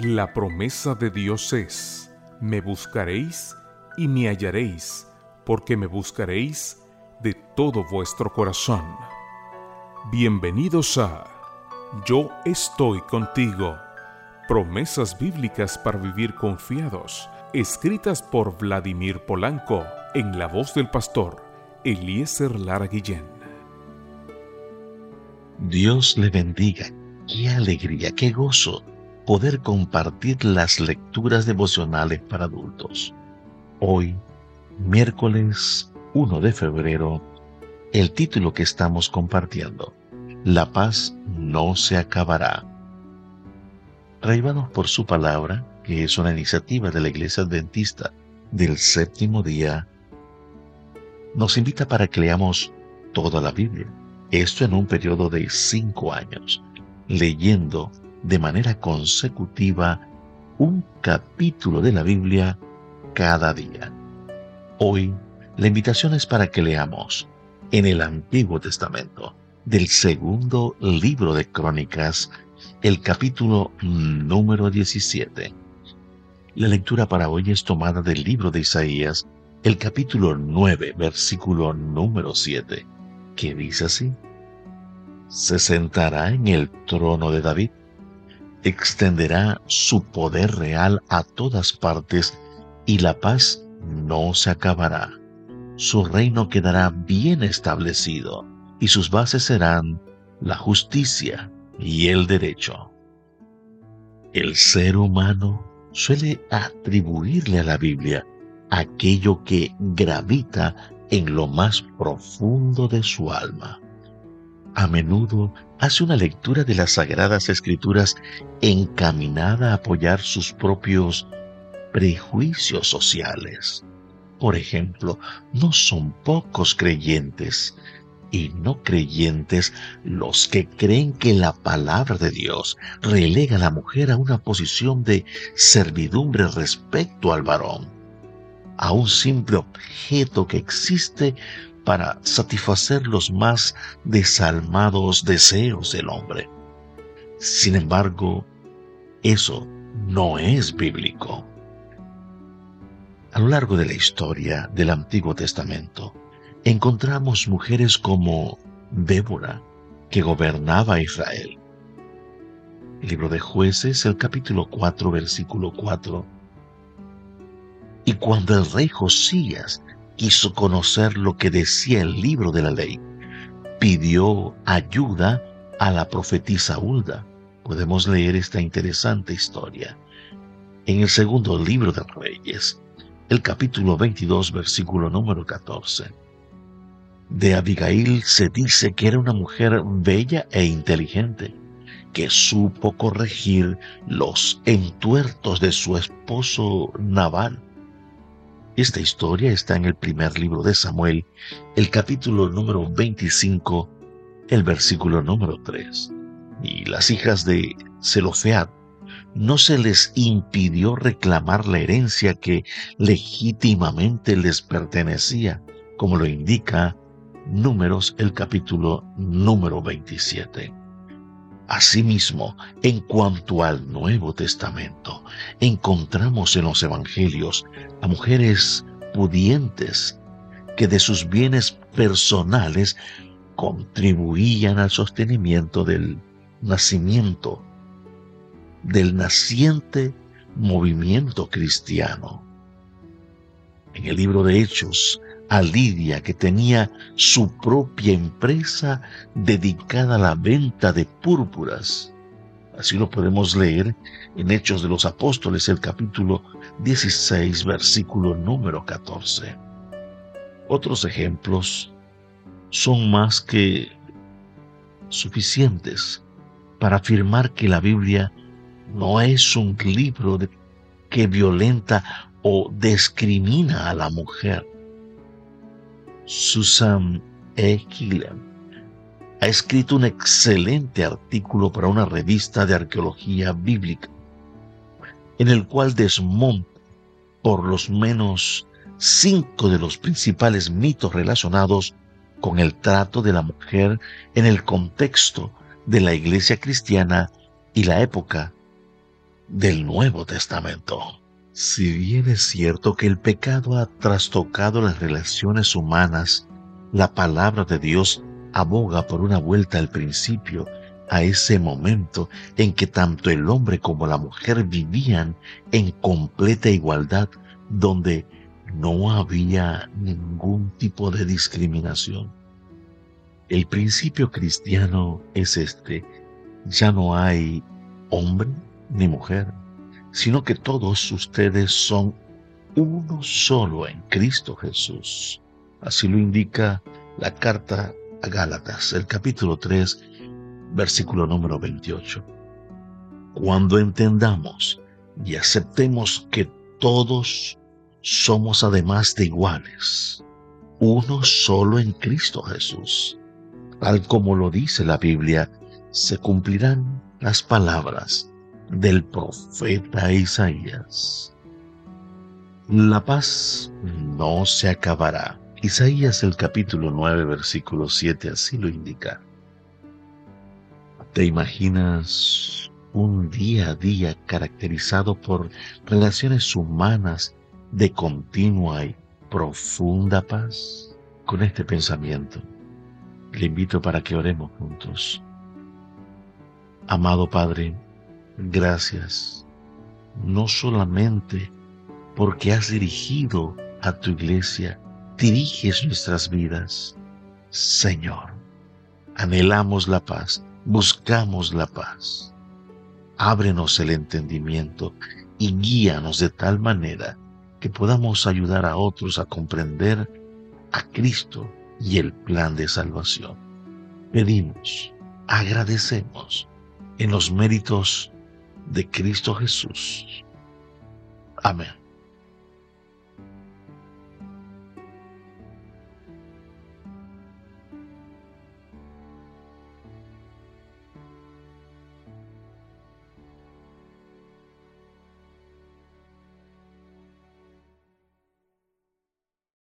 La promesa de Dios es, me buscaréis y me hallaréis, porque me buscaréis de todo vuestro corazón. Bienvenidos a Yo estoy contigo. Promesas bíblicas para vivir confiados, escritas por Vladimir Polanco, en la voz del pastor Eliezer Lara Guillén. Dios le bendiga. Qué alegría, qué gozo poder compartir las lecturas devocionales para adultos. Hoy, miércoles 1 de febrero, el título que estamos compartiendo, La paz no se acabará. Reíbanos por su palabra, que es una iniciativa de la Iglesia Adventista del séptimo día, nos invita para que leamos toda la Biblia, esto en un periodo de cinco años, leyendo de manera consecutiva un capítulo de la Biblia cada día. Hoy, la invitación es para que leamos en el Antiguo Testamento del segundo libro de Crónicas, el capítulo número 17. La lectura para hoy es tomada del libro de Isaías, el capítulo 9, versículo número 7, que dice así, Se sentará en el trono de David extenderá su poder real a todas partes y la paz no se acabará. Su reino quedará bien establecido y sus bases serán la justicia y el derecho. El ser humano suele atribuirle a la Biblia aquello que gravita en lo más profundo de su alma. A menudo hace una lectura de las Sagradas Escrituras encaminada a apoyar sus propios prejuicios sociales. Por ejemplo, no son pocos creyentes y no creyentes los que creen que la palabra de Dios relega a la mujer a una posición de servidumbre respecto al varón, a un simple objeto que existe para satisfacer los más desalmados deseos del hombre. Sin embargo, eso no es bíblico. A lo largo de la historia del Antiguo Testamento, encontramos mujeres como Débora, que gobernaba a Israel. El libro de jueces, el capítulo 4, versículo 4. Y cuando el rey Josías quiso conocer lo que decía el libro de la ley. Pidió ayuda a la profetisa Hulda. Podemos leer esta interesante historia en el segundo libro de Reyes, el capítulo 22, versículo número 14. De Abigail se dice que era una mujer bella e inteligente, que supo corregir los entuertos de su esposo Nabal esta historia está en el primer libro de Samuel, el capítulo número 25, el versículo número 3. Y las hijas de Zelofead no se les impidió reclamar la herencia que legítimamente les pertenecía, como lo indica Números el capítulo número 27. Asimismo, en cuanto al Nuevo Testamento, encontramos en los Evangelios a mujeres pudientes que de sus bienes personales contribuían al sostenimiento del nacimiento, del naciente movimiento cristiano. En el libro de Hechos a Lidia, que tenía su propia empresa dedicada a la venta de púrpuras. Así lo podemos leer en Hechos de los Apóstoles, el capítulo 16, versículo número 14. Otros ejemplos son más que suficientes para afirmar que la Biblia no es un libro que violenta o discrimina a la mujer Susan E. Gilliam ha escrito un excelente artículo para una revista de arqueología bíblica, en el cual desmonta por los menos cinco de los principales mitos relacionados con el trato de la mujer en el contexto de la iglesia cristiana y la época del Nuevo Testamento. Si bien es cierto que el pecado ha trastocado las relaciones humanas, la palabra de Dios aboga por una vuelta al principio, a ese momento en que tanto el hombre como la mujer vivían en completa igualdad, donde no había ningún tipo de discriminación. El principio cristiano es este, ya no hay hombre ni mujer, sino que todos ustedes son uno solo en Cristo Jesús. Así lo indica la carta a Gálatas, el capítulo 3, versículo número 28. Cuando entendamos y aceptemos que todos somos además de iguales, uno solo en Cristo Jesús, tal como lo dice la Biblia, se cumplirán las palabras del profeta Isaías. La paz no se acabará. Isaías el capítulo 9 versículo 7 así lo indica. ¿Te imaginas un día a día caracterizado por relaciones humanas de continua y profunda paz? Con este pensamiento, le invito para que oremos juntos. Amado Padre, gracias, no solamente porque has dirigido a tu iglesia, diriges nuestras vidas. Señor, anhelamos la paz, buscamos la paz. Ábrenos el entendimiento y guíanos de tal manera que podamos ayudar a otros a comprender a Cristo y el plan de salvación. Pedimos, agradecemos en los méritos de Cristo Jesús. Amén.